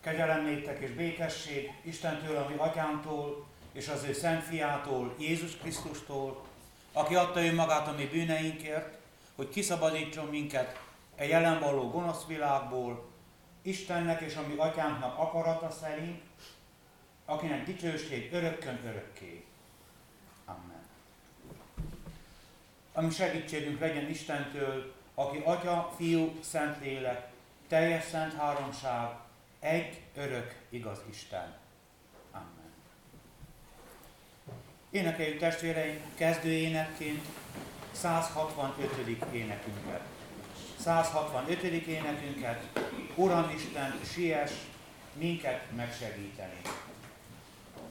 Kegyelem néktek és békesség Istentől, ami atyántól, és az ő szent fiától, Jézus Krisztustól, aki adta ő magát a mi bűneinkért, hogy kiszabadítson minket e jelen való gonosz világból, Istennek és a mi atyánknak akarata szerint, akinek dicsőség örökkön örökké. Amen. Ami segítségünk legyen Istentől, aki Atya, Fiú, Szentlélek, teljes szent háromság, egy örök igaz Isten. Amen. Énekeljük testvéreim kezdő énekként 165. énekünket. 165. énekünket, Uram Isten, siess, minket megsegíteni.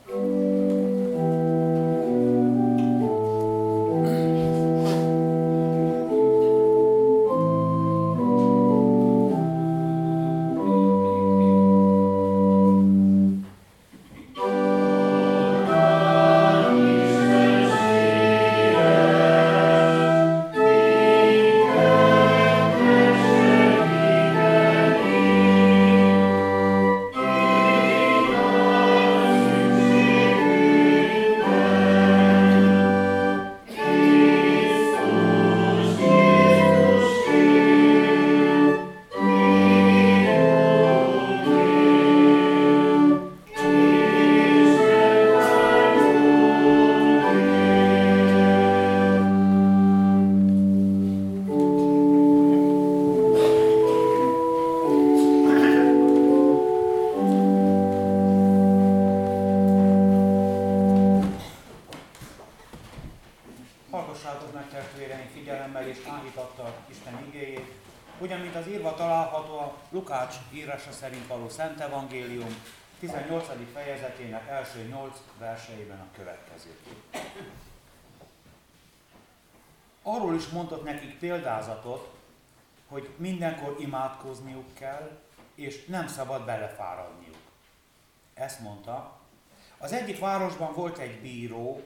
thank you első 8 verseiben a következő. Arról is mondott nekik példázatot, hogy mindenkor imádkozniuk kell, és nem szabad belefáradniuk. Ezt mondta. Az egyik városban volt egy bíró,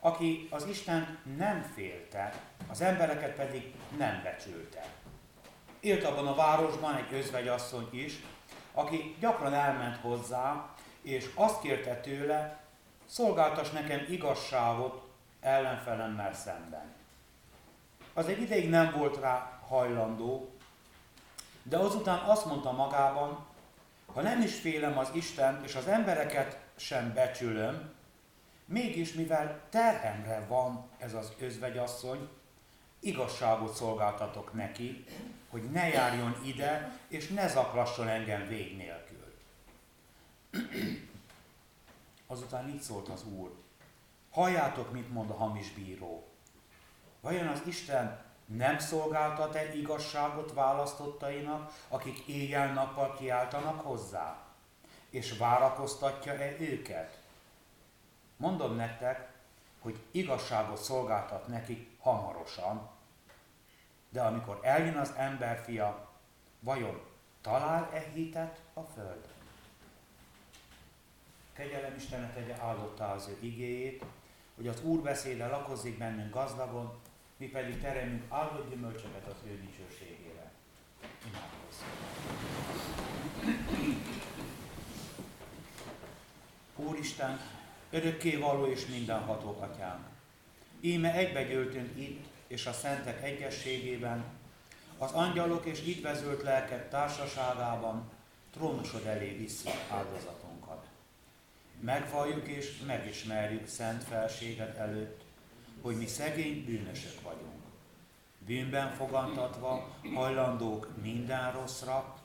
aki az Isten nem félte, az embereket pedig nem becsülte. Élt abban a városban egy özvegyasszony is, aki gyakran elment hozzá, és azt kérte tőle, szolgáltas nekem igazságot ellenfelemmel szemben. Az egy ideig nem volt rá hajlandó, de azután azt mondta magában, ha nem is félem az Isten és az embereket sem becsülöm, mégis mivel terhemre van ez az özvegyasszony, igazságot szolgáltatok neki, hogy ne járjon ide, és ne zaklasson engem vég nélkül. Azután így szólt az Úr, halljátok, mit mond a hamis bíró. Vajon az Isten nem szolgáltat-e igazságot választottainak, akik éjjel-nappal kiáltanak hozzá? És várakoztatja-e őket? Mondom nektek, hogy igazságot szolgáltat nekik hamarosan, de amikor eljön az emberfia, vajon talál-e hitet a föld? Kegyelem Istenet tegye állottá az ő igéjét, hogy az Úr beszéde lakozik bennünk gazdagon, mi pedig teremünk áldott gyümölcsöket az ő dicsőségére. Imádkozzunk. Úristen, örökké való és mindenható atyánk, íme egybegyöltünk itt, és a szentek egyességében, az angyalok és itt vezült lelkek társaságában trónusod elé visszük áldozatunkat. Megvalljuk és megismerjük szent felséged előtt, hogy mi szegény bűnösök vagyunk. Bűnben fogantatva hajlandók minden rosszra,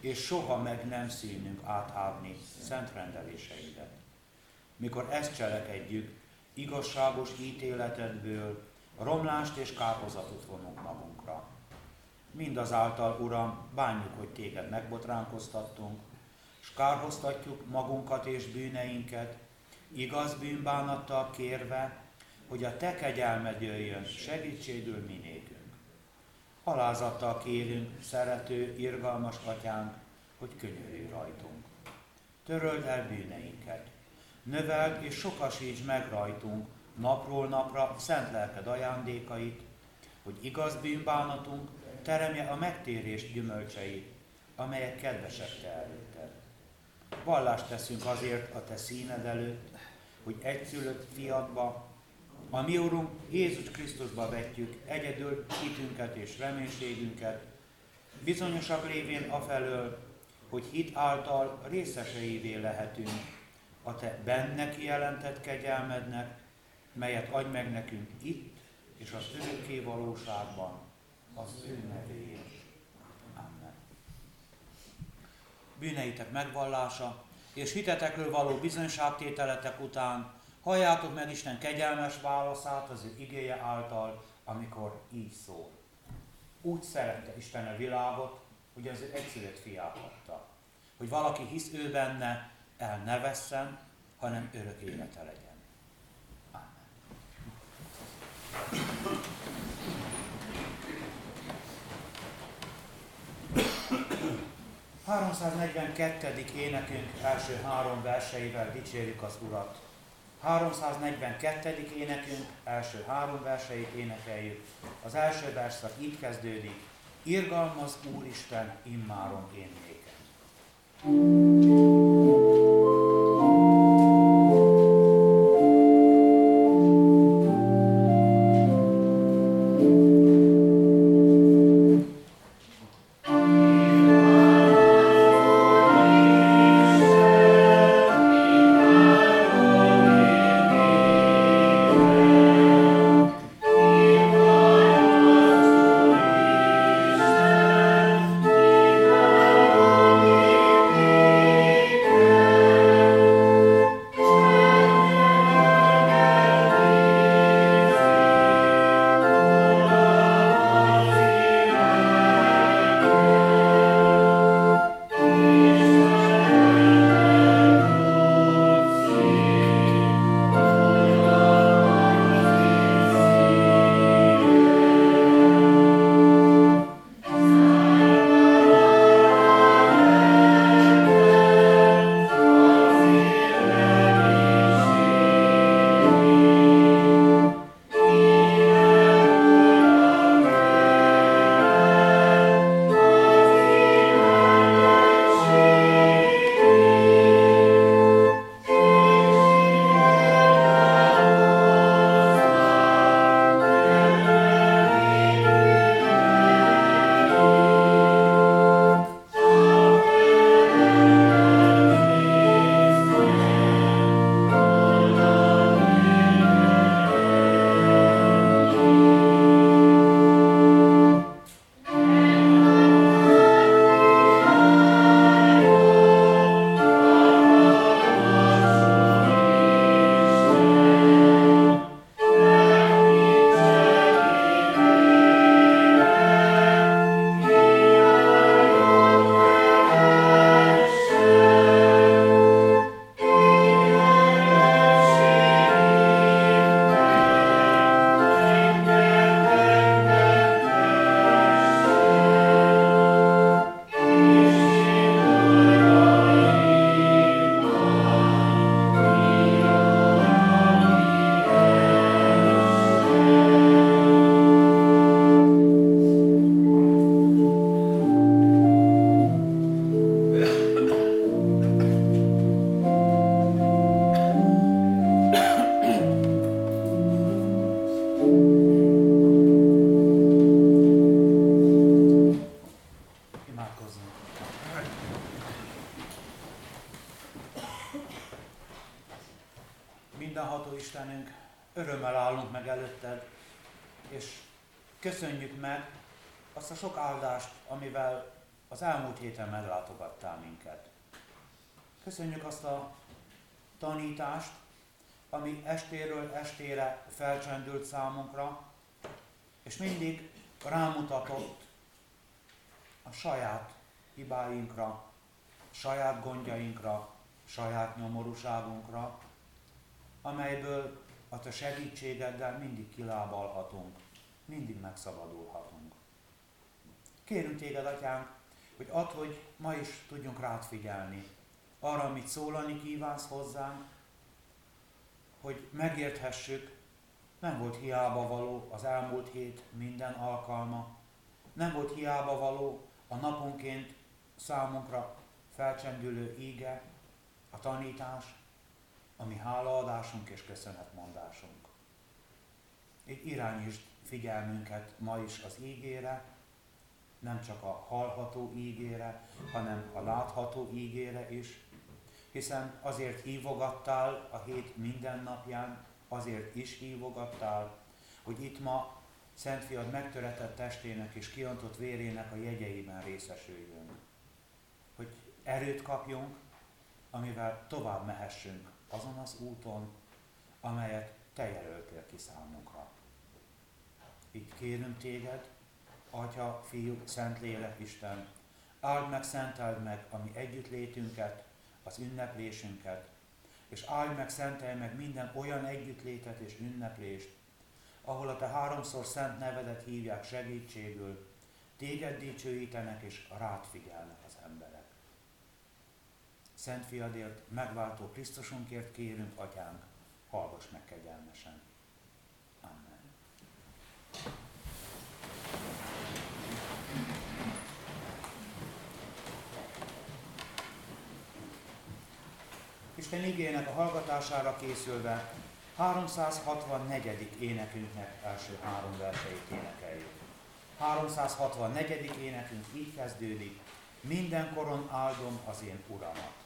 és soha meg nem színünk áthágni szent rendeléseidet. Mikor ezt cselekedjük, igazságos ítéletedből romlást és kárhozatot vonunk magunkra. Mindazáltal, Uram, bánjuk, hogy téged megbotránkoztattunk, és kárhoztatjuk magunkat és bűneinket, igaz bűnbánattal kérve, hogy a Te kegyelmed jöjjön segítségül minékünk. Alázattal kérünk, szerető, irgalmas atyánk, hogy könyörülj rajtunk. Töröld el bűneinket, növeld és sokasíts meg rajtunk napról napra szent lelked ajándékait, hogy igaz bűnbánatunk teremje a megtérés gyümölcseit, amelyek kedvesek te előtted. Vallást teszünk azért a Te színed előtt, hogy egyszülött fiadba, a mi Úrunk Jézus Krisztusba vetjük egyedül hitünket és reménységünket, bizonyosak lévén afelől, hogy hit által részeseivé lehetünk a Te benne kijelentett kegyelmednek, melyet adj meg nekünk itt és az örökké valóságban, az ő nevéért. Amen. Bűneitek megvallása és hitetekről való bizonyságtételetek után halljátok meg Isten kegyelmes válaszát az ő igéje által, amikor így szól. Úgy szerette Isten a világot, hogy az ő egyszülött fiát adta. Hogy valaki hisz ő benne, el ne vesszen, hanem örök élete legyen. Amen. 342. énekünk első három verseivel dicsérjük az Urat. 342. énekünk első három verseit énekeljük. Az első verszak így kezdődik. Irgalmaz Úristen immáron én néked. Thank you héten meglátogattál minket. Köszönjük azt a tanítást, ami estéről estére felcsendült számunkra, és mindig rámutatott a saját hibáinkra, saját gondjainkra, saját nyomorúságunkra, amelyből a te segítségeddel mindig kilábalhatunk, mindig megszabadulhatunk. Kérünk téged, atyánk, hogy ad, hogy ma is tudjunk rád figyelni, arra, amit szólani kívánsz hozzánk, hogy megérthessük, nem volt hiába való az elmúlt hét minden alkalma, nem volt hiába való a naponként számunkra felcsendülő íge, a tanítás, ami hálaadásunk és köszönetmondásunk. Így irányítsd figyelmünket ma is az ígére, nem csak a hallható ígére, hanem a látható ígére is, hiszen azért hívogattál a hét minden napján, azért is hívogattál, hogy itt ma Szent Fiad megtöretett testének és kiontott vérének a jegyeiben részesüljünk. Hogy erőt kapjunk, amivel tovább mehessünk azon az úton, amelyet te jelöltél ki számunkra. Így kérünk téged, Atya, Fiú, Szentlélek, Isten, áld meg, szenteld meg a mi együttlétünket, az ünneplésünket, és áld meg, szentelj meg minden olyan együttlétet és ünneplést, ahol a te háromszor szent nevedet hívják segítségül, téged dicsőítenek és rád figyelnek. Szent fiadért, megváltó Krisztusunkért kérünk, Atyánk, hallgass meg kegyelmesen. Amen. Isten igének a hallgatására készülve 364. énekünknek első három verseit énekeljük. 364. énekünk így kezdődik, mindenkoron áldom az én Uramat.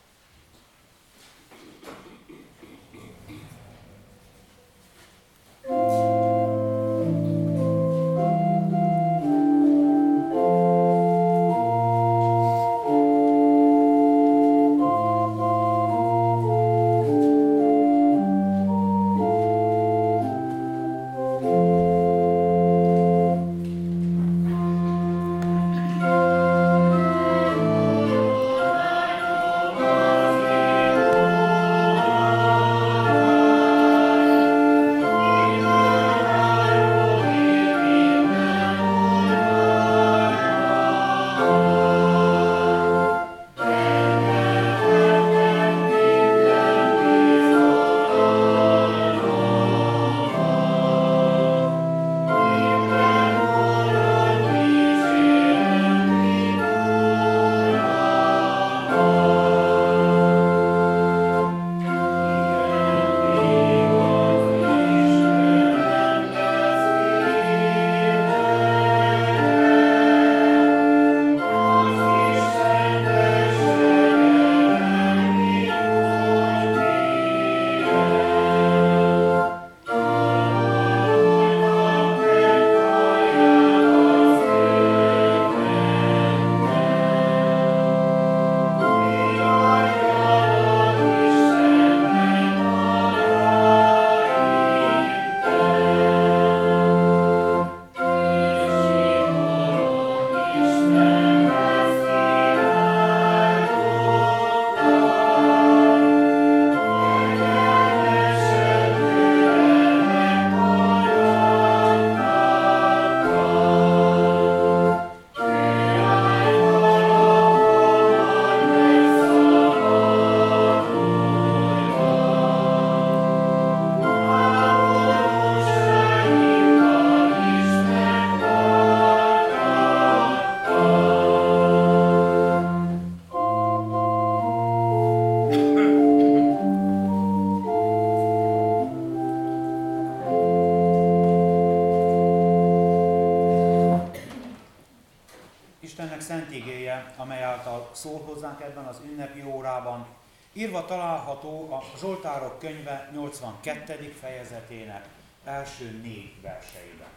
Szól hozzánk ebben az ünnepi órában. Írva található a Zsoltárok könyve 82. fejezetének első négy verseiben.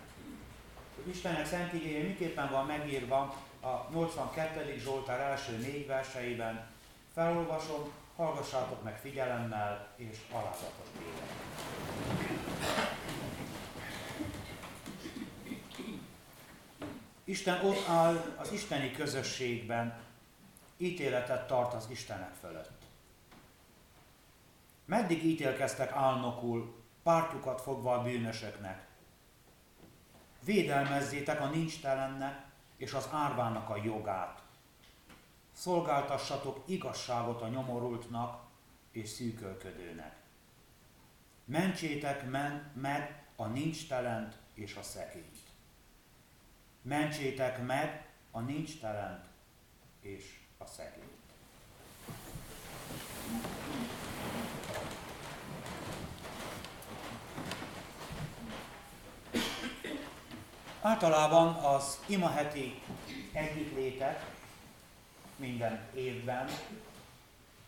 Istennek szent igéje miképpen van megírva a 82. Zsoltár első négy verseiben. Felolvasom, hallgassátok meg figyelemmel és alázatot kérek. Isten ott áll az isteni közösségben, ítéletet tart az Istenek fölött. Meddig ítélkeztek álnokul, pártjukat fogva a bűnösöknek? Védelmezzétek a nincstelennek és az árvának a jogát. Szolgáltassatok igazságot a nyomorultnak és szűkölködőnek. Mentsétek men, meg a nincstelent és a szegényt. Mentsétek meg a nincstelent és a szegényt. Általában az imaheti egyik létet minden évben,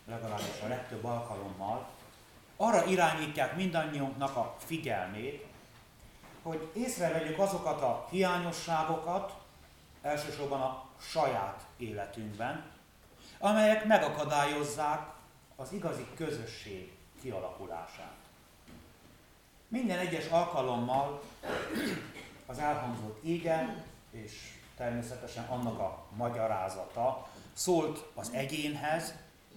legalábbis a legtöbb alkalommal, arra irányítják mindannyiunknak a figyelmét, hogy észrevegyük azokat a hiányosságokat, elsősorban a saját életünkben, amelyek megakadályozzák az igazi közösség kialakulását. Minden egyes alkalommal az elhangzott ége és természetesen annak a magyarázata szólt az egyénhez,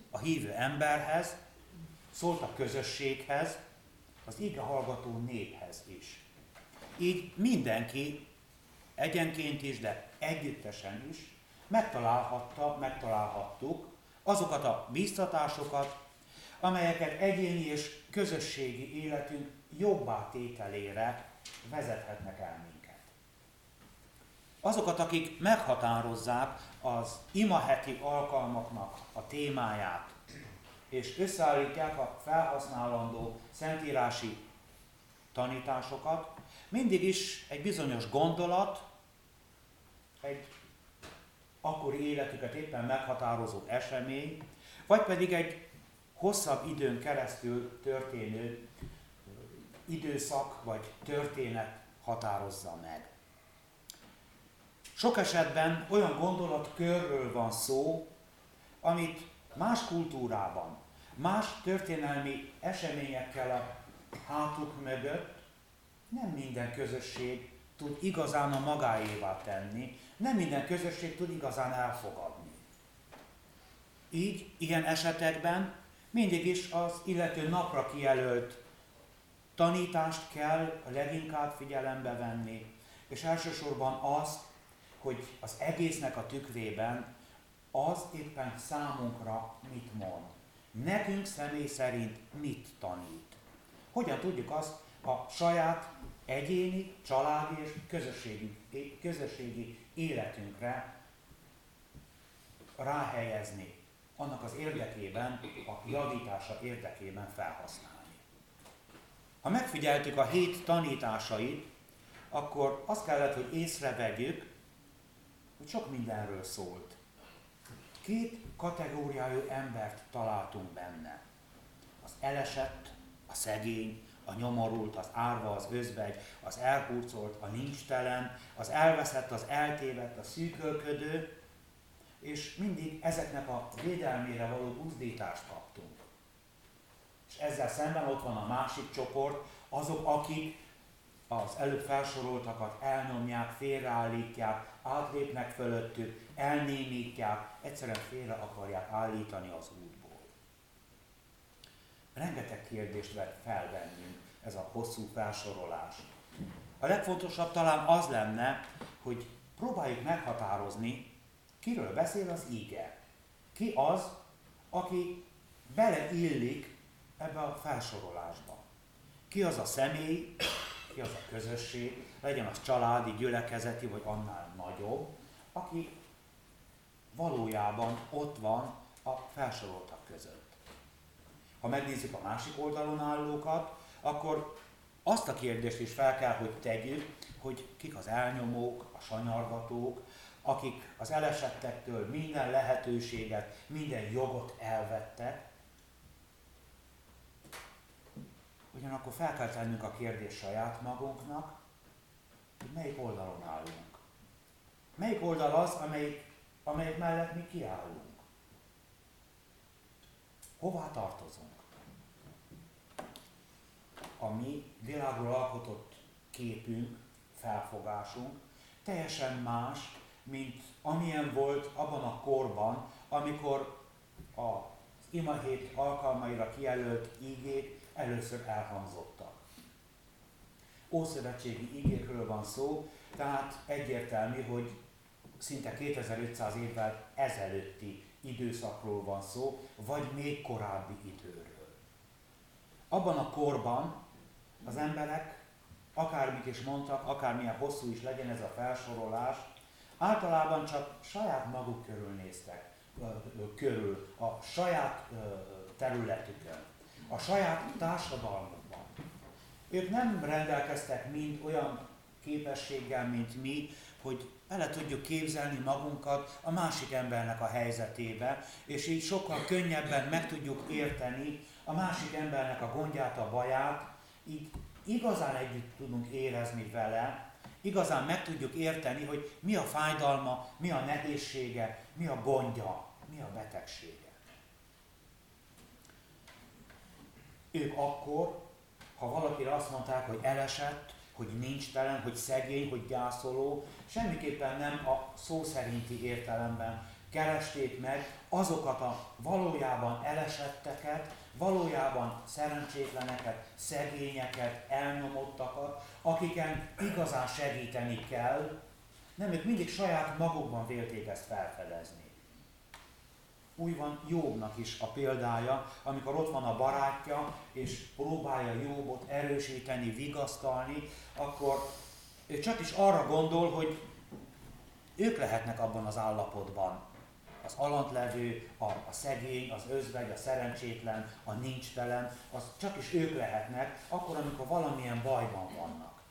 a hívő emberhez, szólt a közösséghez, az ige hallgató néphez is. Így mindenki egyenként is, de együttesen is megtalálhatta, megtalálhattuk azokat a biztatásokat, amelyeket egyéni és közösségi életünk jobbá tételére vezethetnek el minket. Azokat, akik meghatározzák az imaheti alkalmaknak a témáját, és összeállítják a felhasználandó szentírási tanításokat, mindig is egy bizonyos gondolat, egy akkori életüket éppen meghatározó esemény, vagy pedig egy hosszabb időn keresztül történő időszak vagy történet határozza meg. Sok esetben olyan gondolatkörről van szó, amit más kultúrában, más történelmi eseményekkel a hátuk mögött nem minden közösség tud igazán a magáévá tenni, nem minden közösség tud igazán elfogadni. Így, ilyen esetekben mindig is az illető napra kijelölt tanítást kell a leginkább figyelembe venni, és elsősorban azt, hogy az egésznek a tükrében az éppen számunkra mit mond. Nekünk személy szerint mit tanít. Hogyan tudjuk azt a saját egyéni, családi és közösségi, közösségi életünkre ráhelyezni, annak az érdekében, a javítása érdekében felhasználni. Ha megfigyeltük a hét tanításait, akkor azt kellett, hogy észrevegyük, hogy sok mindenről szólt. Két kategóriájú embert találtunk benne. Az elesett, a szegény, a nyomorult, az árva, az özvegy, az elhurcolt, a nincstelen, az elveszett, az eltévedt, a szűkölködő, és mindig ezeknek a védelmére való buzdítást kaptunk. És ezzel szemben ott van a másik csoport, azok, akik az előbb felsoroltakat elnyomják, félreállítják, átlépnek fölöttük, elnémítják, egyszerűen félre akarják állítani az útból. Rengeteg kérdést vett fel bennünk ez a hosszú felsorolás. A legfontosabb talán az lenne, hogy próbáljuk meghatározni, kiről beszél az íge. Ki az, aki beleillik ebbe a felsorolásba. Ki az a személy, ki az a közösség, legyen az családi, gyülekezeti, vagy annál nagyobb, aki valójában ott van a felsoroltak között. Ha megnézzük a másik oldalon állókat, akkor azt a kérdést is fel kell, hogy tegyük, hogy kik az elnyomók, a sanyargatók, akik az elesettektől minden lehetőséget, minden jogot elvettek, Ugyanakkor fel kell tennünk a kérdést saját magunknak, hogy melyik oldalon állunk. Melyik oldal az, amelyik, amelyik mellett mi kiállunk. Hová tartozunk? A mi világról alkotott képünk, felfogásunk teljesen más, mint amilyen volt abban a korban, amikor az imahét alkalmaira kijelölt ígék először elhangzottak. Ószövetségi igékről van szó, tehát egyértelmű, hogy szinte 2500 évvel ezelőtti időszakról van szó, vagy még korábbi időről. Abban a korban az emberek, akármit is mondtak, akármilyen hosszú is legyen ez a felsorolás, általában csak saját maguk körül néztek, körül, a saját területükön a saját társadalmukban. Ők nem rendelkeztek mind olyan képességgel, mint mi, hogy bele tudjuk képzelni magunkat a másik embernek a helyzetébe, és így sokkal könnyebben meg tudjuk érteni a másik embernek a gondját, a baját, így igazán együtt tudunk érezni vele, igazán meg tudjuk érteni, hogy mi a fájdalma, mi a nehézsége, mi a gondja, mi a betegsége. Ők akkor, ha valakire azt mondták, hogy elesett, hogy nincs telen, hogy szegény, hogy gyászoló, semmiképpen nem a szó szerinti értelemben keresték meg azokat a valójában elesetteket, valójában szerencsétleneket, szegényeket, elnyomottakat, akiken igazán segíteni kell, nem, ők mindig saját magukban vélték ezt felfedezni. Úgy van Jobbnak is a példája, amikor ott van a barátja, és próbálja Jobbot erősíteni, vigasztalni, akkor ő csak is arra gondol, hogy ők lehetnek abban az állapotban. Az alantlevő, a, a szegény, az özvegy, a szerencsétlen, a nincstelen, az csak is ők lehetnek, akkor, amikor valamilyen bajban vannak.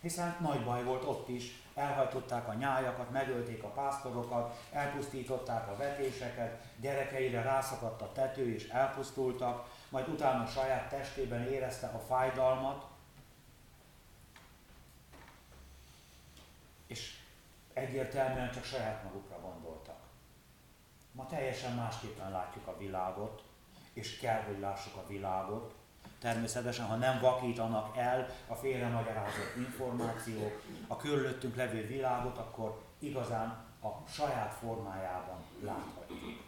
Hiszen nagy baj volt ott is, elhajtották a nyájakat, megölték a pásztorokat, elpusztították a vetéseket, gyerekeire rászakadt a tető és elpusztultak, majd utána saját testében érezte a fájdalmat, és egyértelműen csak saját magukra gondoltak. Ma teljesen másképpen látjuk a világot, és kell, hogy lássuk a világot, Természetesen, ha nem vakítanak el a félre magyarázott információk, a körülöttünk levő világot, akkor igazán a saját formájában láthatjuk.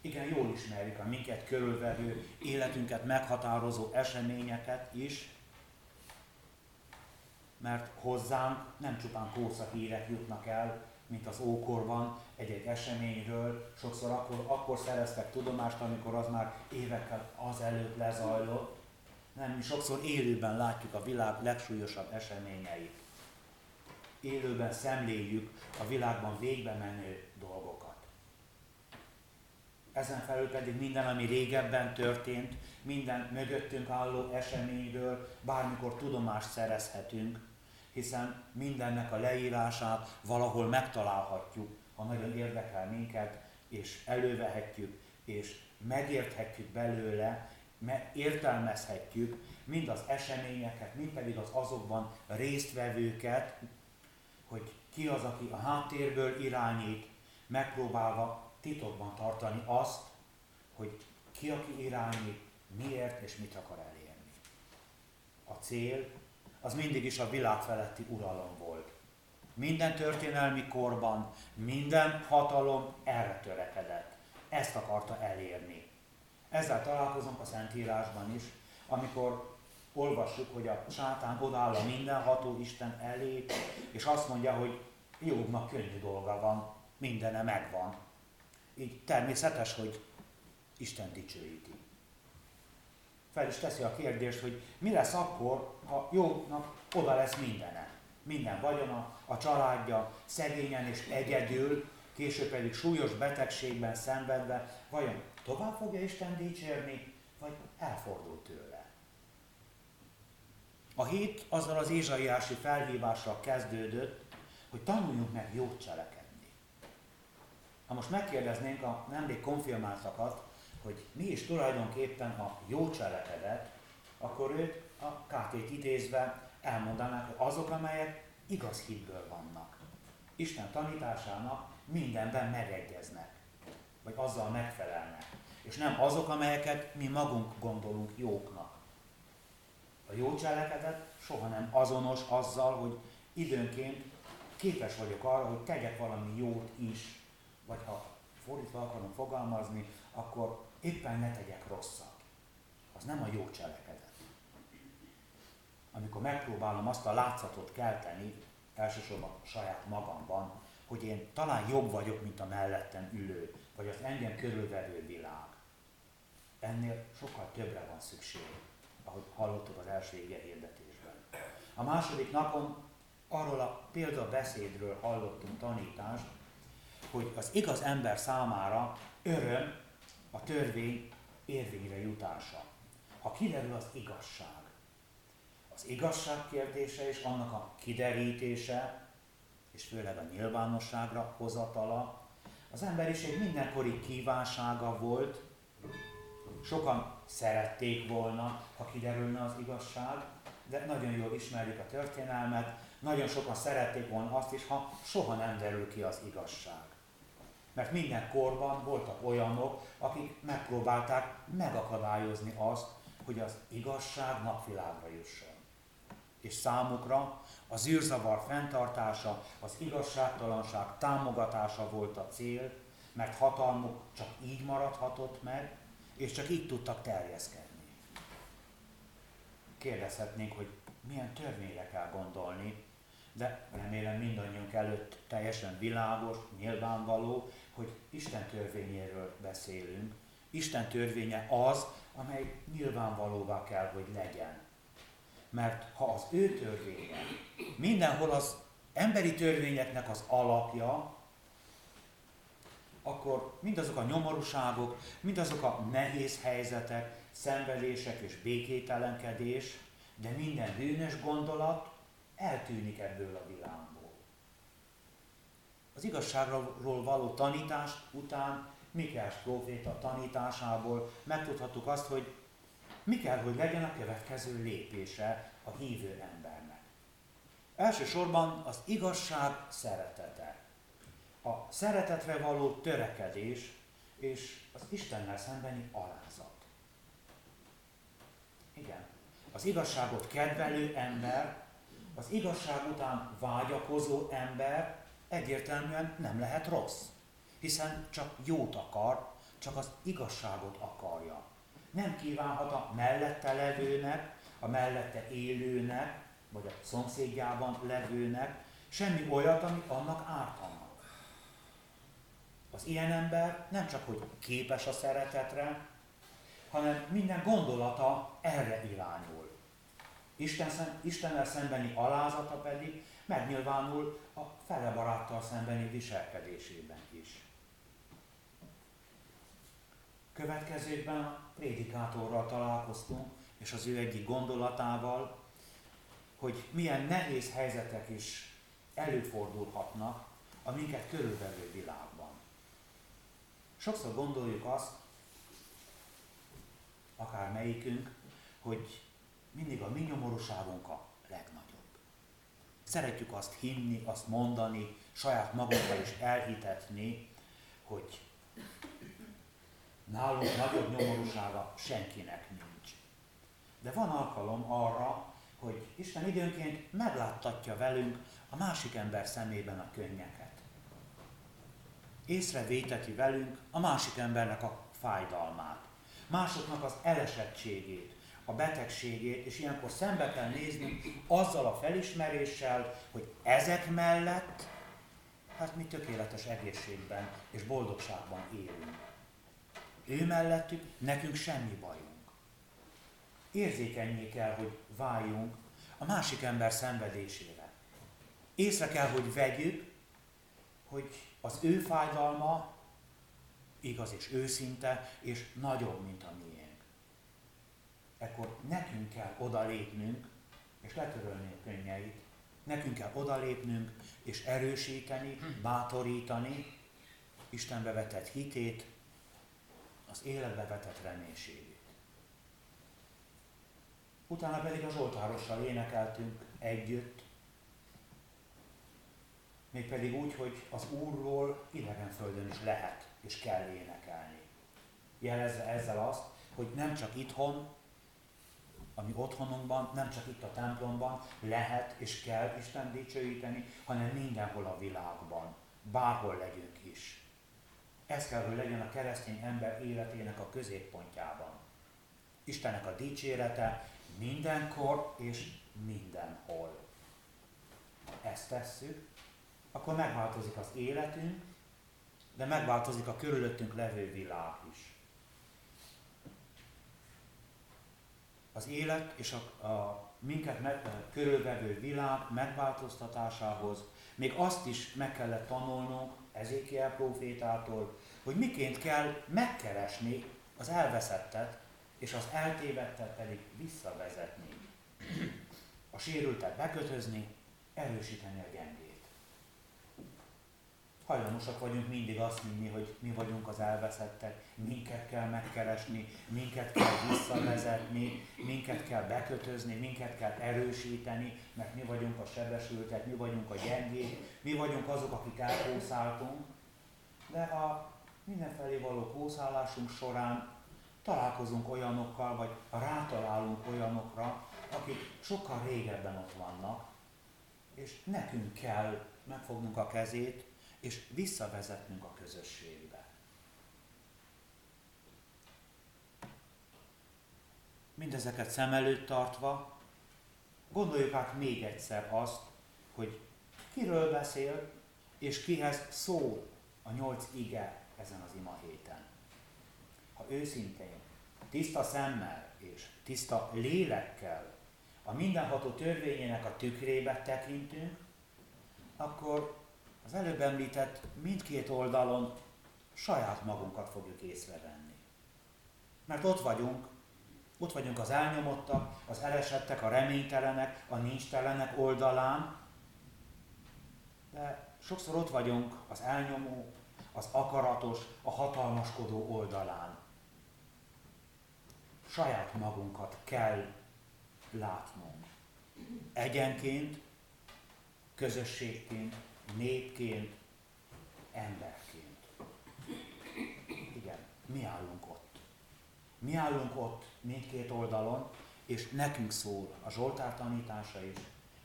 Igen, jól ismerjük a minket körülvevő, életünket meghatározó eseményeket is, mert hozzánk nem csupán kósza hírek jutnak el, mint az ókorban egy-egy eseményről, sokszor akkor, akkor szereztek tudomást, amikor az már évekkel azelőtt lezajlott. Nem, mi sokszor élőben látjuk a világ legsúlyosabb eseményeit. Élőben szemléljük a világban végbe menő dolgokat. Ezen felül pedig minden, ami régebben történt, minden mögöttünk álló eseményről bármikor tudomást szerezhetünk, hiszen mindennek a leírását valahol megtalálhatjuk, ha nagyon érdekel minket, és elővehetjük, és megérthetjük belőle, értelmezhetjük mind az eseményeket, mind pedig az azokban résztvevőket, hogy ki az, aki a háttérből irányít, megpróbálva titokban tartani azt, hogy ki, aki irányít, miért és mit akar elérni. A cél az mindig is a világ feletti uralom volt. Minden történelmi korban, minden hatalom erre törekedett. Ezt akarta elérni. Ezzel találkozunk a Szentírásban is, amikor olvassuk, hogy a sátán odáll a mindenható Isten elé, és azt mondja, hogy Jobbnak könnyű dolga van, mindene megvan. Így természetes, hogy Isten dicsőíti fel is teszi a kérdést, hogy mi lesz akkor, ha Jobbnak oda lesz mindene. Minden vagyona, a családja szegényen és egyedül, később pedig súlyos betegségben szenvedve, vajon tovább fogja Isten dicsérni, vagy elfordul tőle. A hét azzal az ézsaiási felhívással kezdődött, hogy tanuljunk meg jót cselekedni. Ha most megkérdeznénk a nemrég konfirmáltakat, hogy mi is tulajdonképpen a jó cselekedet, akkor ők a KT-t idézve elmondanák, hogy azok, amelyek igaz hitből vannak. Isten tanításának mindenben megegyeznek, vagy azzal megfelelnek. És nem azok, amelyeket mi magunk gondolunk jóknak. A jó cselekedet soha nem azonos azzal, hogy időnként képes vagyok arra, hogy tegyek valami jót is, vagy ha fordítva akarom fogalmazni, akkor éppen ne tegyek rosszat. Az nem a jó cselekedet. Amikor megpróbálom azt a látszatot kelteni, elsősorban saját magamban, hogy én talán jobb vagyok, mint a mellettem ülő, vagy az engem körülvevő világ. Ennél sokkal többre van szükség, ahogy hallottuk az első ége hirdetésben. A második napon arról a példabeszédről hallottunk tanítást, hogy az igaz ember számára öröm a törvény érvényre jutása. Ha kiderül az igazság. Az igazság kérdése és annak a kiderítése, és főleg a nyilvánosságra hozatala, az emberiség mindenkori kívánsága volt, sokan szerették volna, ha kiderülne az igazság, de nagyon jól ismerjük a történelmet, nagyon sokan szerették volna azt is, ha soha nem derül ki az igazság. Mert minden korban voltak olyanok, akik megpróbálták megakadályozni azt, hogy az igazság napvilágra jusson. És számukra a zűrzavar fenntartása, az igazságtalanság támogatása volt a cél, mert hatalmuk csak így maradhatott meg, és csak így tudtak terjeszkedni. Kérdezhetnénk, hogy milyen törvényre kell gondolni, de remélem mindannyiunk előtt teljesen világos, nyilvánvaló, hogy Isten törvényéről beszélünk. Isten törvénye az, amely nyilvánvalóvá kell, hogy legyen. Mert ha az ő törvénye mindenhol az emberi törvényeknek az alapja, akkor mindazok a nyomorúságok, mindazok a nehéz helyzetek, szenvedések és békételenkedés, de minden bűnös gondolat eltűnik ebből a világból. Az igazságról való tanítás után Mikás próféta tanításából megtudhattuk azt, hogy mi kell, hogy legyen a következő lépése a hívő embernek. Elsősorban az igazság szeretete. A szeretetre való törekedés és az Istennel szembeni alázat. Igen, az igazságot kedvelő ember, az igazság után vágyakozó ember egyértelműen nem lehet rossz, hiszen csak jót akar, csak az igazságot akarja. Nem kívánhat a mellette levőnek, a mellette élőnek, vagy a szomszédjában levőnek semmi olyat, ami annak ártana. Az ilyen ember nem csak hogy képes a szeretetre, hanem minden gondolata erre irányul. Isten, Istennel szembeni alázata pedig megnyilvánul a fele baráttal szembeni viselkedésében is. Következőkben a prédikátorral találkoztunk, és az ő egyik gondolatával, hogy milyen nehéz helyzetek is előfordulhatnak a minket körülvevő világban. Sokszor gondoljuk azt, akár melyikünk, hogy mindig a mi nyomorúságunk a legnagyobb. Szeretjük azt hinni, azt mondani, saját magunkkal is elhitetni, hogy nálunk nagyobb nyomorúsága senkinek nincs. De van alkalom arra, hogy Isten időnként megláttatja velünk a másik ember szemében a könnyeket. Észrevéteti velünk a másik embernek a fájdalmát, másoknak az elesettségét, a betegségét, és ilyenkor szembe kell nézni azzal a felismeréssel, hogy ezek mellett, hát mi tökéletes egészségben és boldogságban élünk. Ő mellettük nekünk semmi bajunk. Érzékenyé kell, hogy váljunk a másik ember szenvedésére. Észre kell, hogy vegyük, hogy az ő fájdalma igaz és őszinte, és nagyobb, mint a miénk. Ekkor nekünk kell odalépnünk, és letörölni a könnyeit. Nekünk kell odalépnünk, és erősíteni, bátorítani Istenbe vetett hitét, az életbe vetett reménységét. Utána pedig a Zsoltárossal énekeltünk együtt, mégpedig úgy, hogy az Úrról idegen földön is lehet és kell énekelni. Jelezve ezzel azt, hogy nem csak itthon, ami otthonunkban, nem csak itt a templomban lehet és kell Isten dicsőíteni, hanem mindenhol a világban, bárhol legyünk is. Ez kell, hogy legyen a keresztény ember életének a középpontjában. Istennek a dicsérete mindenkor és mindenhol. Ezt tesszük, akkor megváltozik az életünk, de megváltozik a körülöttünk levő világ is. Az élet és a, a minket meg, a körülvevő világ megváltoztatásához még azt is meg kellett tanulnunk Ezékiel profétától, hogy miként kell megkeresni az elveszettet, és az eltévedtet pedig visszavezetni. a sérültet bekötözni, erősíteni a gyengét. Hajlamosak vagyunk mindig azt hinni, hogy mi vagyunk az elveszettek, minket kell megkeresni, minket kell visszavezetni, minket kell bekötözni, minket kell erősíteni, mert mi vagyunk a sebesültek, mi vagyunk a gyengék, mi vagyunk azok, akik elkószáltunk. De a mindenfelé való kószálásunk során találkozunk olyanokkal, vagy rátalálunk olyanokra, akik sokkal régebben ott vannak, és nekünk kell megfognunk a kezét, és visszavezetnünk a közösségbe. Mindezeket szem előtt tartva, gondoljuk át még egyszer azt, hogy kiről beszél, és kihez szól a nyolc ige ezen az ima héten. Ha őszintén, tiszta szemmel és tiszta lélekkel a mindenható törvényének a tükrébe tekintünk, akkor az előbb említett mindkét oldalon saját magunkat fogjuk észrevenni. Mert ott vagyunk, ott vagyunk az elnyomottak, az elesettek, a reménytelenek, a nincstelenek oldalán, de sokszor ott vagyunk az elnyomó, az akaratos, a hatalmaskodó oldalán. Saját magunkat kell látnunk. Egyenként, közösségként, népként, emberként. Igen, mi állunk ott. Mi állunk ott mindkét oldalon, és nekünk szól a Zsoltár tanítása is,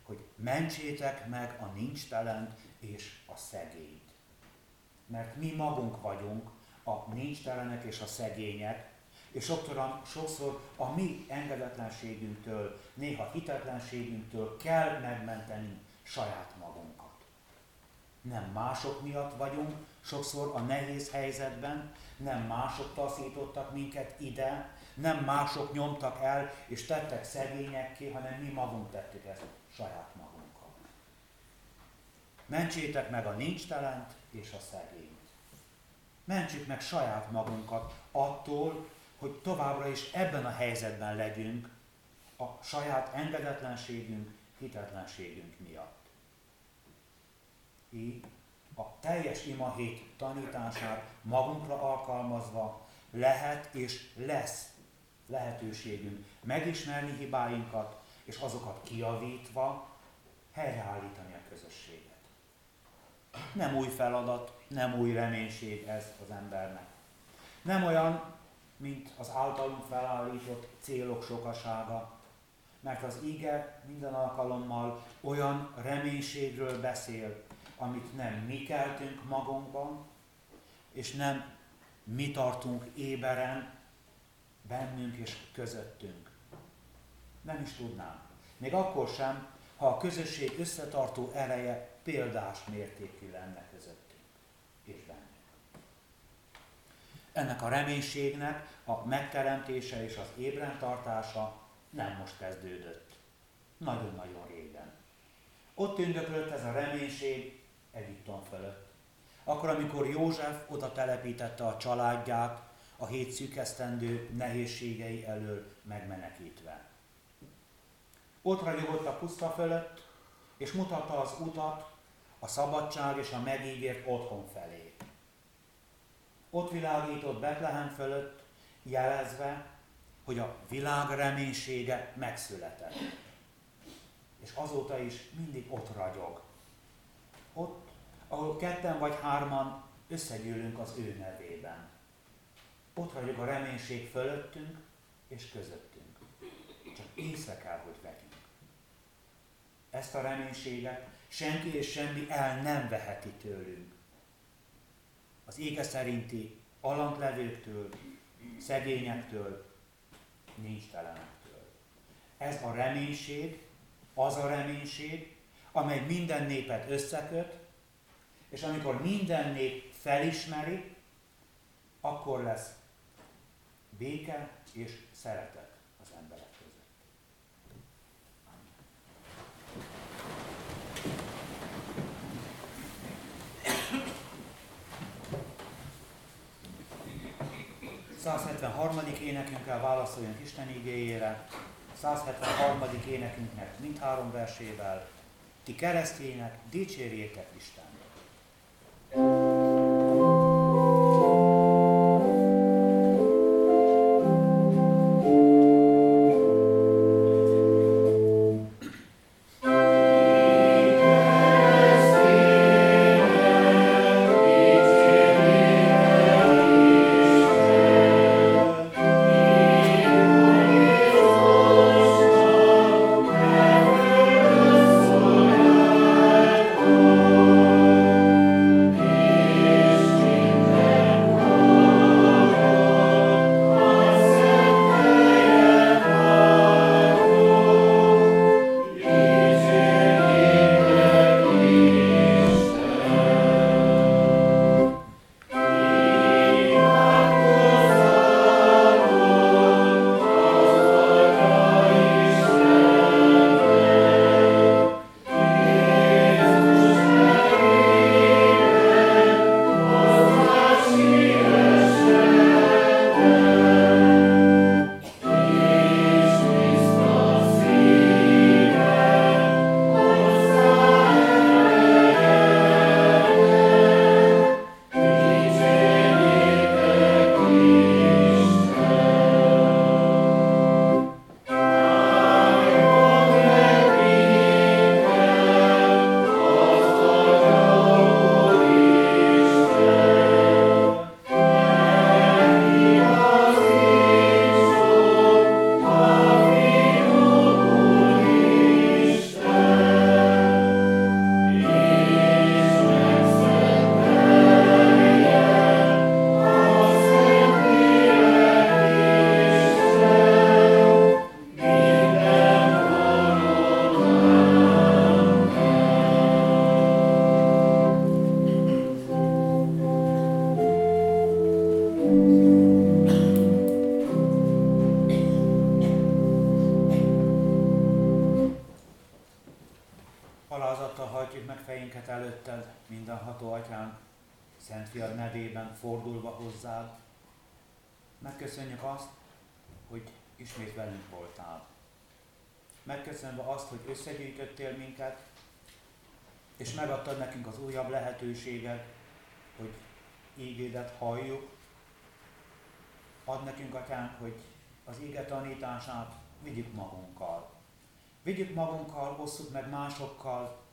hogy mentsétek meg a nincs talent és a szegényt. Mert mi magunk vagyunk a nincs telenek és a szegények, és sokszor, sokszor a mi engedetlenségünktől, néha hitetlenségünktől kell megmenteni saját magunkat nem mások miatt vagyunk, sokszor a nehéz helyzetben, nem mások taszítottak minket ide, nem mások nyomtak el és tettek szegényekké, hanem mi magunk tettük ezt saját magunkkal. Mentsétek meg a nincs talent és a szegényt. Mentsük meg saját magunkat attól, hogy továbbra is ebben a helyzetben legyünk a saját engedetlenségünk, hitetlenségünk miatt a teljes imahét tanítását magunkra alkalmazva lehet és lesz lehetőségünk megismerni hibáinkat, és azokat kiavítva helyreállítani a közösséget. Nem új feladat, nem új reménység ez az embernek. Nem olyan, mint az általunk felállított célok sokasága, mert az ige minden alkalommal olyan reménységről beszél, amit nem mi keltünk magunkban, és nem mi tartunk éberen bennünk és közöttünk. Nem is tudnám. Még akkor sem, ha a közösség összetartó ereje példás mértékű lenne közöttünk és bennünk. Ennek a reménységnek a megteremtése és az ébren tartása nem most kezdődött. Nagyon-nagyon régen. Ott tündöklött ez a reménység Egyiptom fölött. Akkor, amikor József oda telepítette a családját, a hét szűkesztendő nehézségei elől megmenekítve. Ott ragyogott a puszta fölött, és mutatta az utat a szabadság és a megígért otthon felé. Ott világított Betlehem fölött, jelezve, hogy a világ reménysége megszületett. És azóta is mindig ott ragyog. Ott ahol ketten vagy hárman összegyűlünk az ő nevében. Ott vagyok a reménység fölöttünk és közöttünk. Csak észre kell, hogy vegyünk. Ezt a reménységet senki és semmi el nem veheti tőlünk. Az ége szerinti alantlevőktől, szegényektől, nincs telenektől. Ez a reménység, az a reménység, amely minden népet összeköt, és amikor minden nép felismeri, akkor lesz béke és szeretet az emberek között. Amen. 173. énekünkkel válaszoljunk Isten igényére, 173. énekünknek mindhárom versével. Ti keresztjének, dicsérjétek Isten! Lehetőséget, hogy ígédet halljuk. Ad nekünk, Atyánk, hogy az íge tanítását vigyük magunkkal. Vigyük magunkkal, osszuk meg másokkal,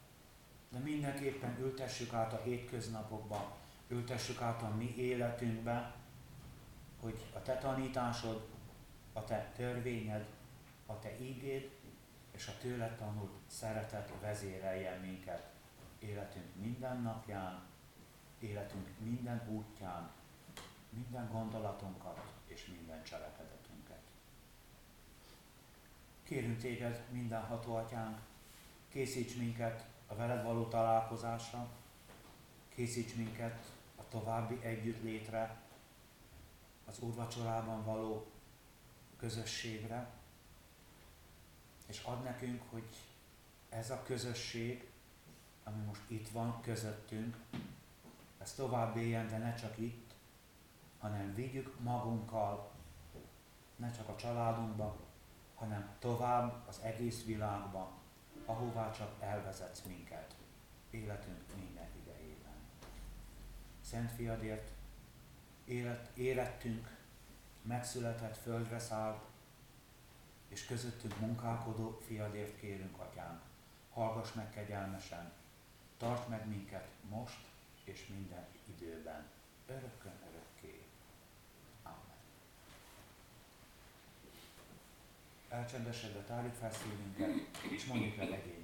de mindenképpen ültessük át a hétköznapokba, ültessük át a mi életünkbe, hogy a te tanításod, a te törvényed, a te ígéd és a tőle tanult szeretet vezéreljen minket életünk minden napján, életünk minden útján, minden gondolatunkat és minden cselekedetünket. Kérünk téged, mindenható atyánk, készíts minket a veled való találkozásra, készíts minket a további együttlétre, az úrvacsorában való közösségre, és ad nekünk, hogy ez a közösség, ami most itt van közöttünk, ez tovább éljen, de ne csak itt, hanem vigyük magunkkal, ne csak a családunkba, hanem tovább az egész világba, ahová csak elvezetsz minket, életünk minden idejében. Szent Fiadért élet, életünk megszületett, földre szállt, és közöttünk munkálkodó fiadért kérünk, Atyánk, hallgass meg kegyelmesen, tarts meg minket most és minden időben, örökkön örökké. Amen. Elcsendesedve tárjuk fel szívünket, és mondjuk el egyéni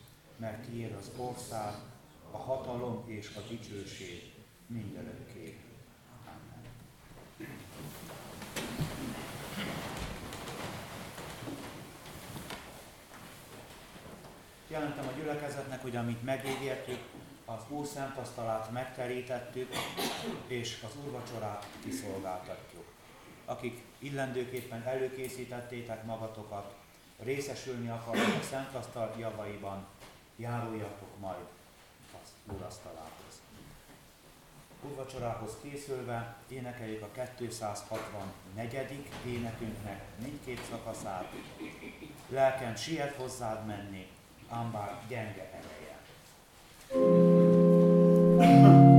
mert tiéd az ország, a hatalom és a dicsőség mindörökké. Amen. Jelentem a gyülekezetnek, hogy amit megígértük, az Úr szent asztalát megterítettük, és az Úrvacsorát kiszolgáltatjuk. Akik illendőképpen előkészítettétek magatokat, részesülni akarnak a szent asztal javaiban, járuljatok majd az úrasztalához. Úrvacsorához készülve énekeljük a 264. énekünknek mindkét szakaszát. Lelkem siet hozzád menni, ám bár gyenge ereje. testvéreim, hogy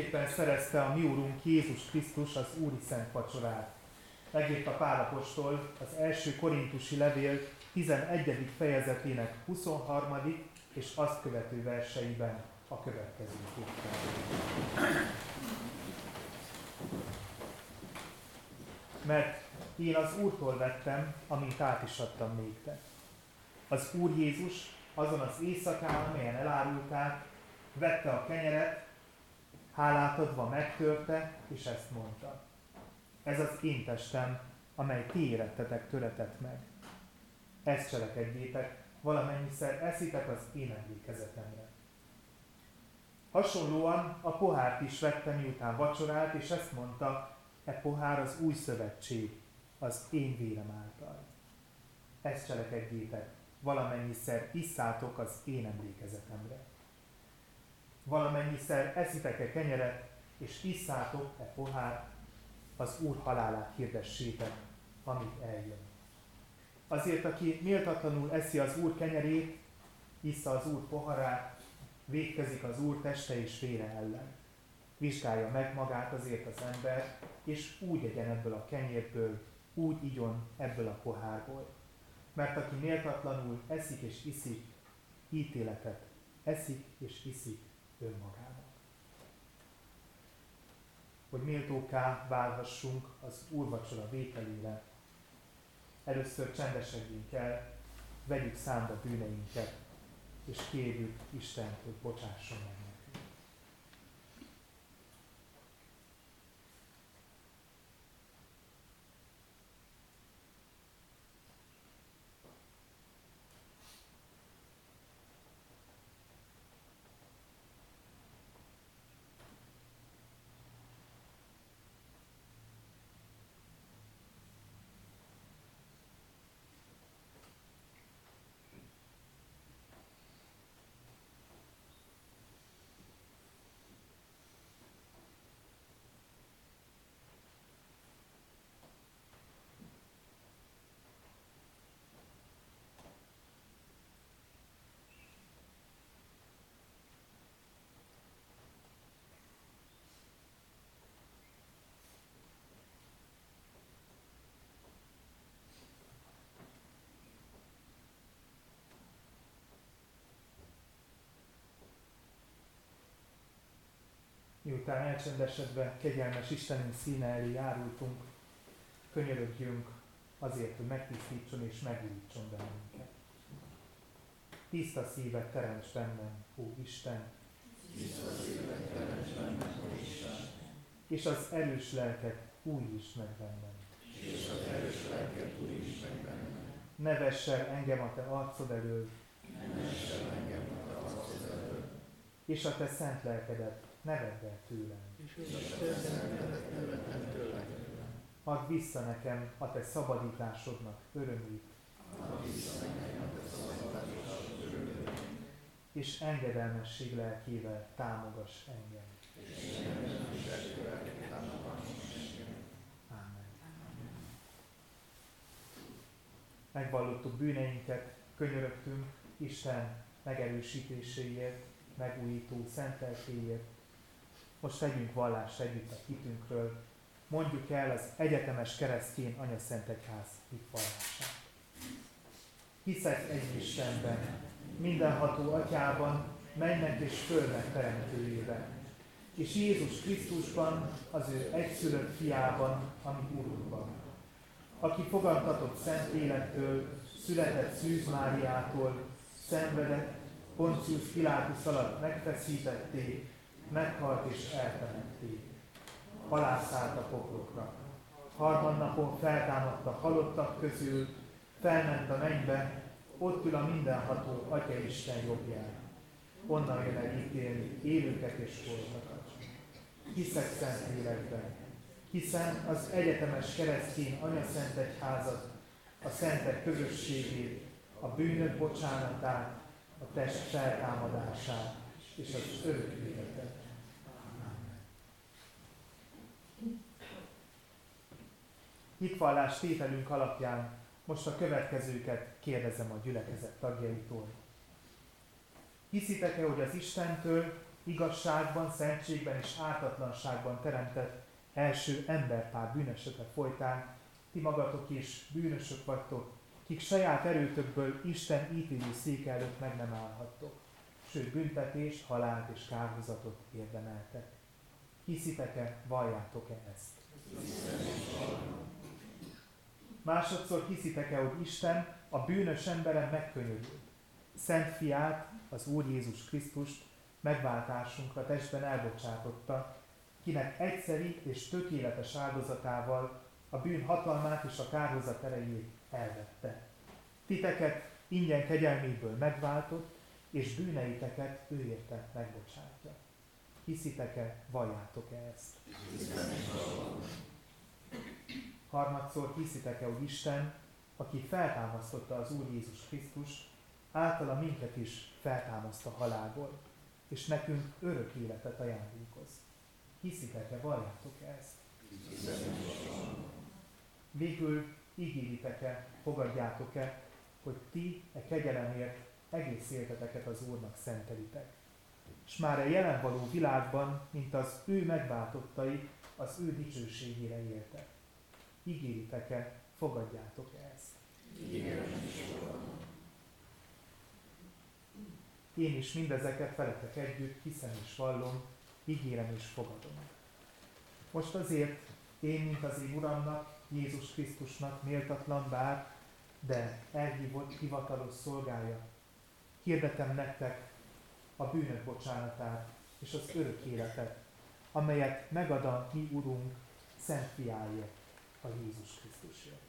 miképpen szerezte a mi Úrunk Jézus Krisztus az Úri Szent Vacsorát. Megírta Pálapostól az első korintusi levél 11. fejezetének 23. és azt követő verseiben a következőképpen. Mert én az Úrtól vettem, amint át is adtam néktek. Az Úr Jézus azon az éjszakán, amelyen elárulták, vette a kenyeret, hálát adva megtörte, és ezt mondta. Ez az én testem, amely ti érettetek töretett meg. Ezt cselekedjétek, valamennyiszer eszitek az én emlékezetemre. Hasonlóan a pohárt is vette, miután vacsorált, és ezt mondta, e pohár az új szövetség, az én vérem által. Ezt cselekedjétek, valamennyiszer isszátok az én emlékezetemre valamennyiszer eszitek-e kenyeret, és isszátok-e pohár, az Úr halálát hirdessétek, amíg eljön. Azért, aki méltatlanul eszi az Úr kenyerét, issza az Úr poharát, védkezik az Úr teste és vére ellen. Vizsgálja meg magát azért az ember, és úgy egyen ebből a kenyérből, úgy igyon ebből a pohárból. Mert aki méltatlanul eszik és iszik, ítéletet eszik és iszik önmagának. Hogy méltóká válhassunk az úrvacsora vételére, először csendesedjünk el, vegyük számba bűneinket, és kérjük Istent, hogy bocsásson meg. Miután elcsendesedve kegyelmes Istenünk színe elé járultunk, könyörögjünk azért, hogy megtisztítson és megújítson bennünket. Tiszta szívet teremts bennem, ó Isten! Tiszta szívet teremts bennem, ó Isten! És az erős lelket újítsd meg bennem. És az erős lelket újítsd meg bennem. Ne engem a te arcod elől. Ne engem a te arcod elől. És a te szent lelkedet ne vedd el tőlem. Add vissza nekem a te szabadításodnak örömét. És engedelmesség lelkével támogass engem. Amen. Megvallottuk bűneinket, könyörögtünk Isten megerősítéséért, megújító szent lelkéért, most tegyünk vallást együtt a hitünkről, mondjuk el az egyetemes keresztény anyaszentegyház hitvallását. Hiszek egy Istenben, mindenható atyában, mennek és földnek teremtőjében, és Jézus Krisztusban, az ő egyszülött fiában, ami Urunkban, aki fogantatott szent élettől, született Szűz Máriától, szenvedett, Poncius Pilátus alatt megfeszítették, meghalt és eltemették. Halászállt a poklokra. Harmadnapon feltámadt a halottak közül, felment a mennybe, ott ül a mindenható Atya Isten jobbján. Onnan jön el ítélni élőket és holtakat. Hiszek szent életben, hiszen az egyetemes keresztény anyaszent egyházat, a szentek közösségét, a bűnök bocsánatát, a test feltámadását és az örök életet. Hitvallás tételünk alapján most a következőket kérdezem a gyülekezet tagjaitól. Hiszitek-e, hogy az Istentől igazságban, szentségben és ártatlanságban teremtett első emberpár bűnösöke folytán ti magatok is bűnösök vagytok, kik saját erőtökből Isten ítélő széke előtt meg nem állhattok, sőt büntetés, halált és kárhozatot érdemeltek. Hiszitek-e, valljátok-e ezt? Másodszor hiszitek-e, hogy Isten a bűnös emberen megkönyörült. Szent fiát, az Úr Jézus Krisztust megváltásunkra testben elbocsátotta, kinek egyszeri és tökéletes áldozatával a bűn hatalmát és a kárhozat erejét elvette. Titeket ingyen kegyelméből megváltott, és bűneiteket ő érte megbocsátja. Hiszitek-e, valljátok-e ezt? Harmadszor hiszitek-e, hogy Isten, aki feltámasztotta az Úr Jézus Krisztus, általa minket is feltámaszt a halálból, és nekünk örök életet ajándékoz. Hiszitek-e, valljátok-e ezt? Végül ígéritek-e, fogadjátok-e, hogy ti e kegyelemért egész életeteket az Úrnak szentelitek. És már a jelen való világban, mint az ő megváltottai, az ő dicsőségére éltek. Ígéritek-e, fogadjátok -e ezt? Igen, én is mindezeket veletek együtt hiszem és vallom, ígérem és fogadom. Most azért én, mint az én Uramnak, Jézus Krisztusnak méltatlan bár, de elhívott hivatalos szolgája, hirdetem nektek a bűnök bocsánatát és az örök életet, amelyet megad a mi Urunk Szent Fiája, a Jézus Krisztusért.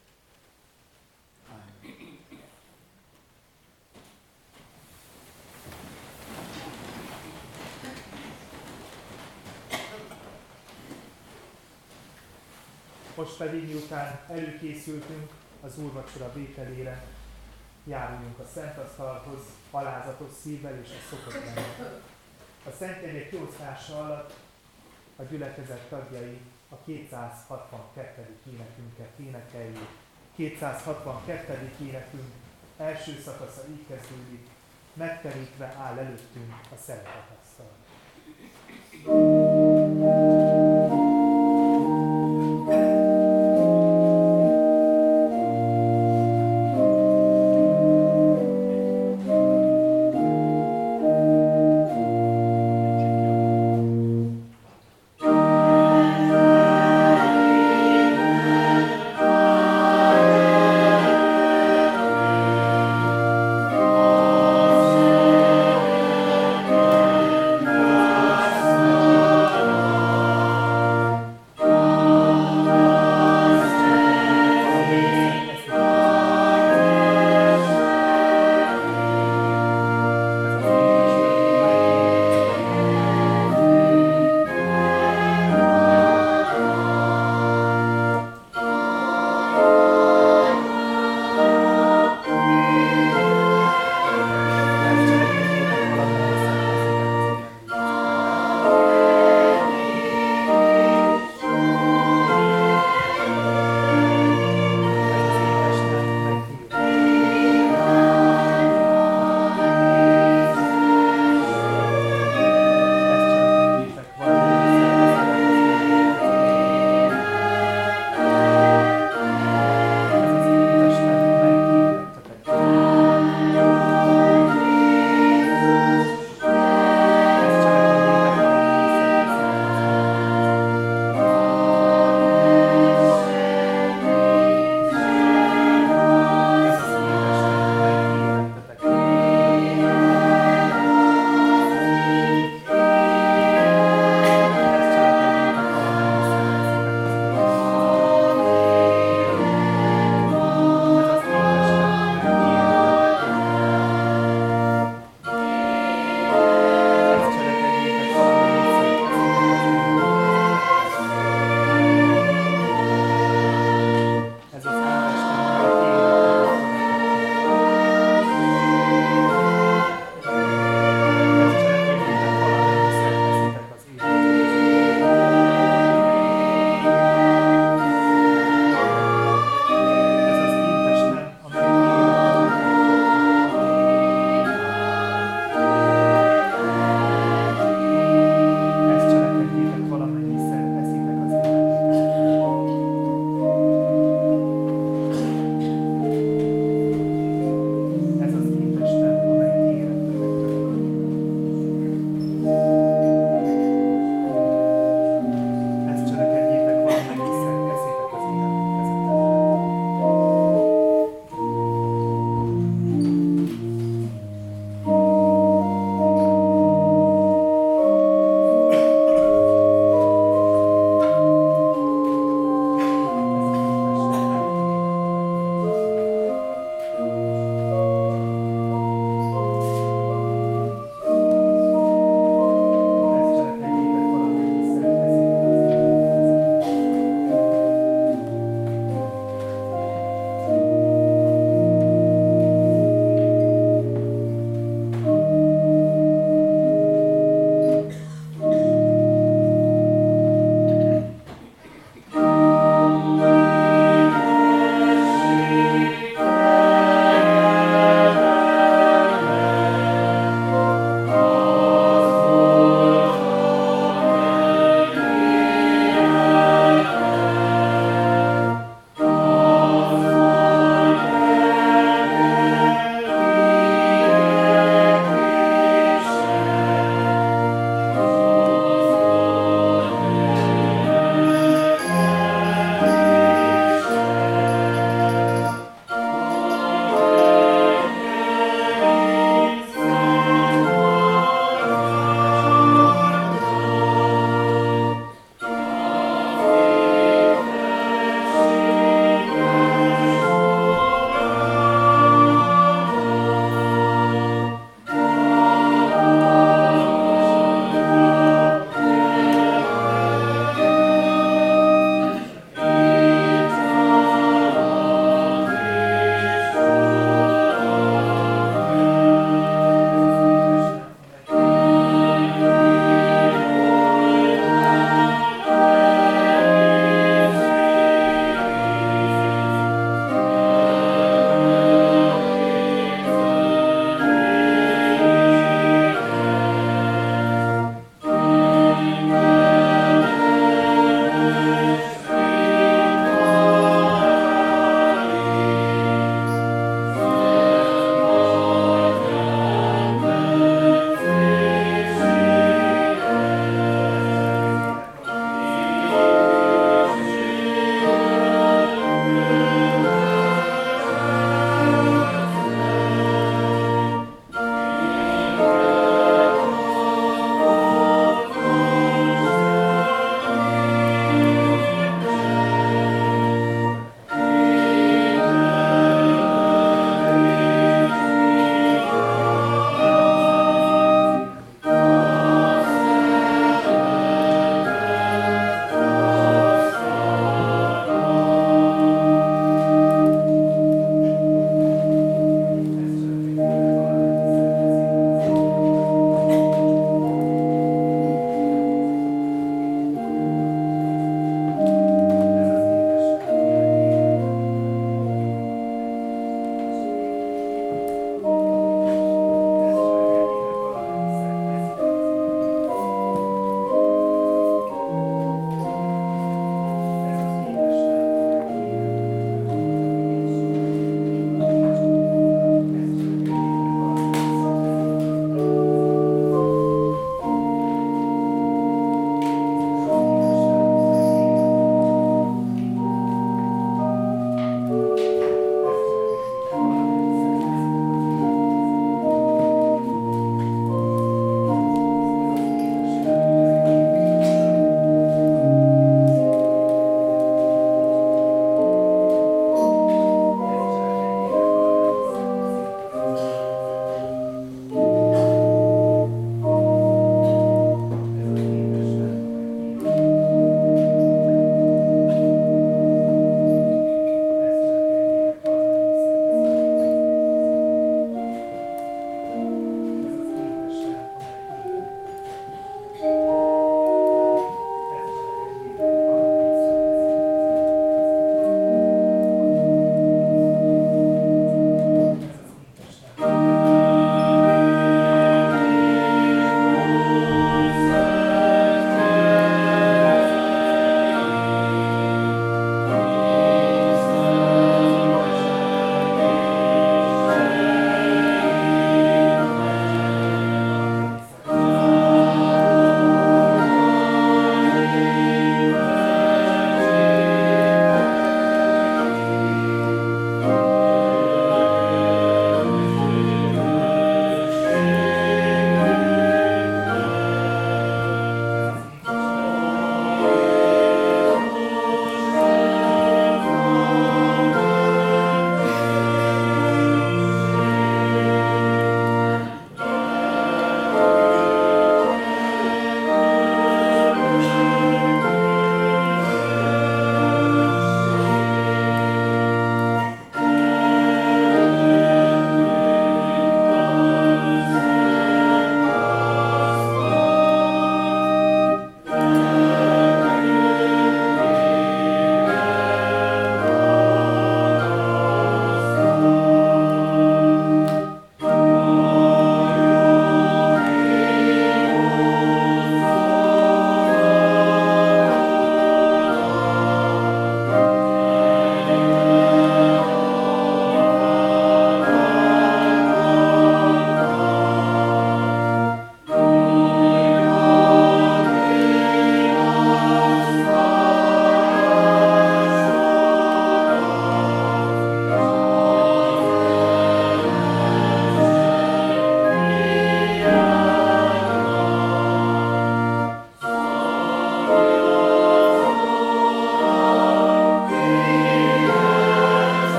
Most pedig, miután előkészültünk az úrvacsora vételére, járuljunk a Szent Asztalhoz alázatos szívvel és a szokott. A Szentjegyek kiosztása alatt a gyülekezet tagjai a 262. énekünket énekeljük. 262. énekünk első szakasza így kezdődik, megterítve áll előttünk a szeretetasztal. szerezte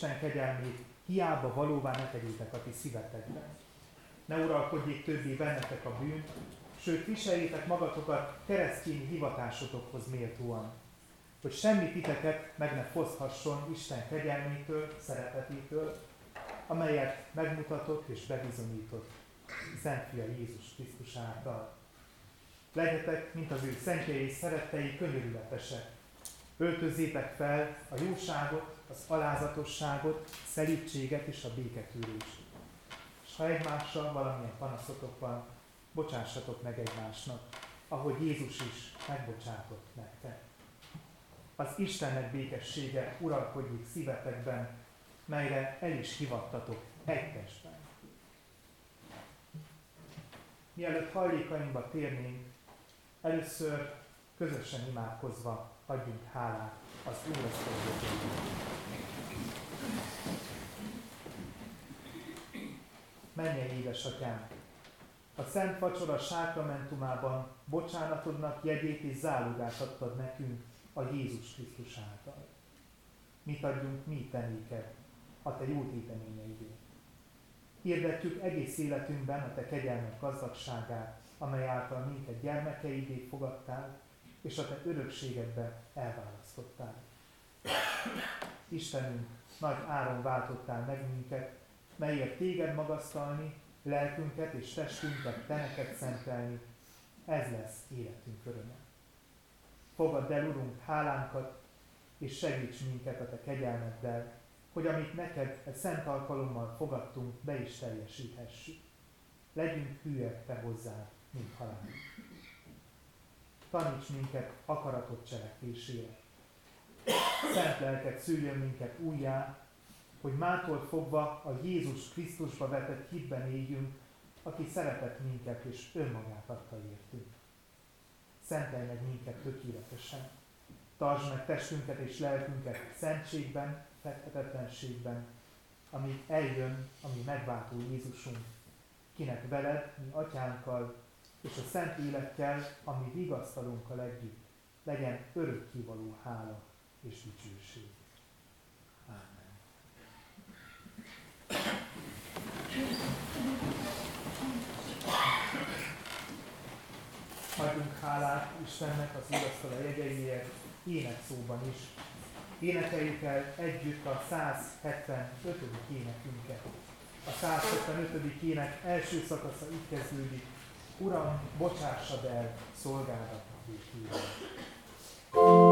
Isten kegyelmét hiába valóvá ne tegyétek a ti szívetekben. Ne uralkodjék többé bennetek a bűn, sőt viseljétek magatokat keresztény hivatásotokhoz méltóan, hogy semmi titeket meg ne foszhasson Isten kegyelmétől, szeretetétől, amelyet megmutatott és bebizonyított Szent Fia Jézus Krisztus által. Legyetek, mint az ő szentjei és szerettei könyörületesek. Öltözzétek fel a jóságot, az alázatosságot, szelítséget és a béketűrést. És ha egymással valamilyen panaszotok van, bocsássatok meg egymásnak, ahogy Jézus is megbocsátott nektek. Az Istennek békessége uralkodjék szívetekben, melyre el is hivattatok egy testben. Mielőtt hajlékainkba térnénk, először közösen imádkozva adjunk hálát az Úr Menjen, édesatyám! A Szent Vacsora sákramentumában bocsánatodnak jegyét és zálogát adtad nekünk a Jézus Krisztus által. Mit adjunk mi te néked a te jó téteményeidért? Hirdetjük egész életünkben a te kegyelmek gazdagságát, amely által minket gyermekeidé fogadtál, és a te örökségedbe elválasztottál. Istenünk, nagy áron váltottál meg minket, melyért téged magasztalni, lelkünket és testünket te neked szentelni, ez lesz életünk öröme. Fogadd el, Urunk, hálánkat, és segíts minket a Te kegyelmeddel, hogy amit neked egy szent alkalommal fogadtunk, be is teljesíthessük. Legyünk hűek Te hozzád, mint halál. Taníts minket akaratot cselekvésére. Szent lelket szüljön minket újjá, hogy mától fogva a Jézus Krisztusba vetett hitben éljünk, aki szeretett minket és önmagát adta értünk. Szentelj meg minket tökéletesen. Tartsd meg testünket és lelkünket szentségben, fethetetlenségben, amíg eljön a mi megváltó Jézusunk, kinek veled, mi atyánkkal, és a szent életkel, ami vigasztalunkkal együtt, legyen örökkivaló hála és dicsőség. Amen. Adjunk hálát Istennek az a jegyeiért, énekszóban is. Énekeljük el együtt a 175. énekünket. A 175. ének első szakasza így kezdődik. Uram, bocsássad el végére. adakozást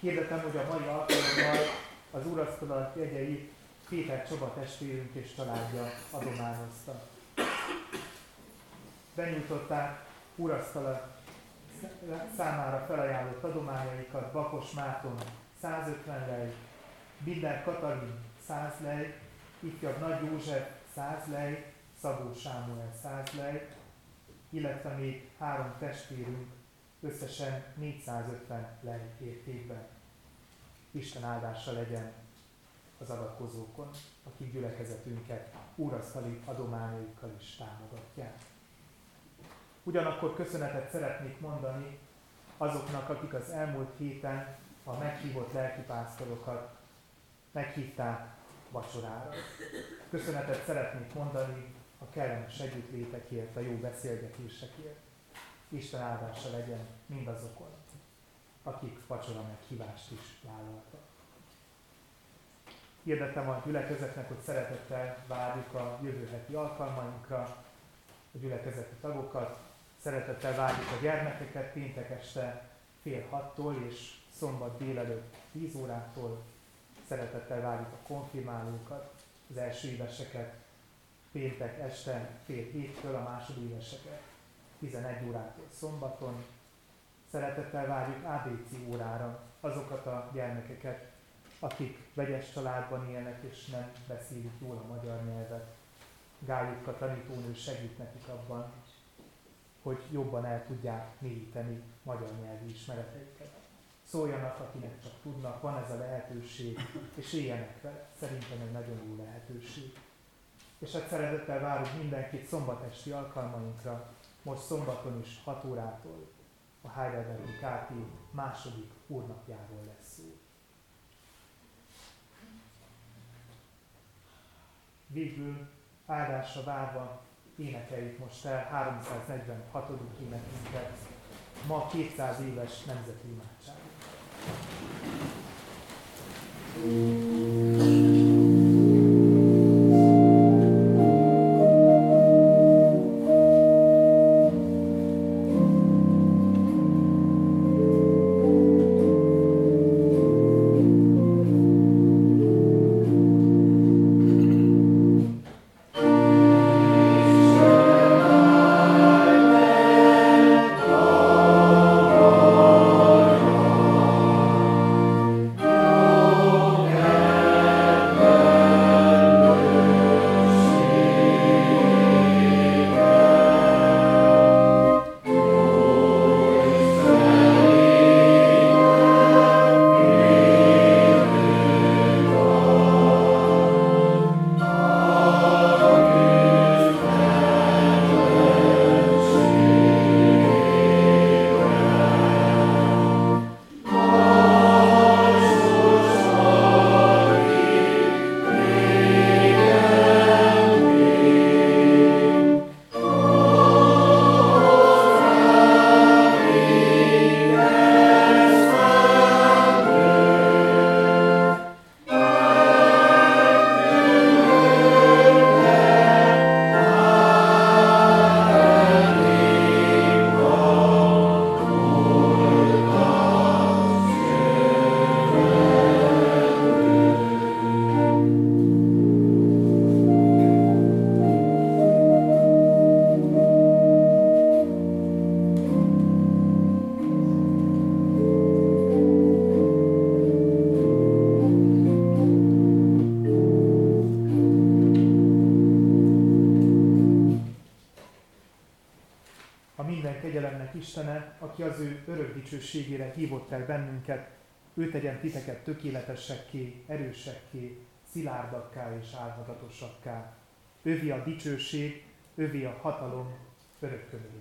Hirdetem, hogy a mai alkalommal az úrasztalat jegyei Péter Csaba testvérünk és családja adományozta. Benyújtották úrasztalat számára felajánlott adományaikat Bakos Márton 150 lej, Binder Katalin 100 lej, ifjabb Nagy József 100 lej, Szabó Sámuel 100 lej, illetve még három testvérünk összesen 450 lej értékben. Isten áldása legyen az adakozókon, akik gyülekezetünket úrasztali adományaikkal is támogatják. Ugyanakkor köszönetet szeretnék mondani azoknak, akik az elmúlt héten a meghívott lelkipásztorokat meghívták vacsorára. Köszönetet szeretnék mondani a kellemes együttlétekért, a jó beszélgetésekért. Isten áldása legyen mindazokon, akik vacsora meghívást is vállaltak. Hirdetem a gyülekezetnek, hogy szeretettel várjuk a jövő heti alkalmainkra, a gyülekezeti tagokat, szeretettel várjuk a gyermekeket péntek este fél hattól és szombat délelőtt 10 órától. Szeretettel várjuk a konfirmálókat, az első éveseket péntek este fél héttől, a másodéveseket 11 órától szombaton. Szeretettel várjuk ABC órára azokat a gyermekeket, akik vegyes családban élnek és nem beszélik jól a magyar nyelvet. Gályutka tanítónő segít nekik abban, hogy jobban el tudják mélyíteni magyar nyelvi ismereteiket. Szóljanak, akinek csak tudnak, van ez a lehetőség, és éljenek vele. Szerintem egy nagyon jó lehetőség. És hát szeretettel várunk mindenkit szombatesti alkalmainkra, most szombaton is 6 órától a Heidelbergi KT második úrnapjáról lesz szó. Végül áldásra várva énekeljük most el 346. énekünket, ma 200 éves nemzeti imádság. Titeket tökéletesekké, erősekké, szilárdakká és álhatatosakká. Övi a dicsőség, övi a hatalom örökkön örökké.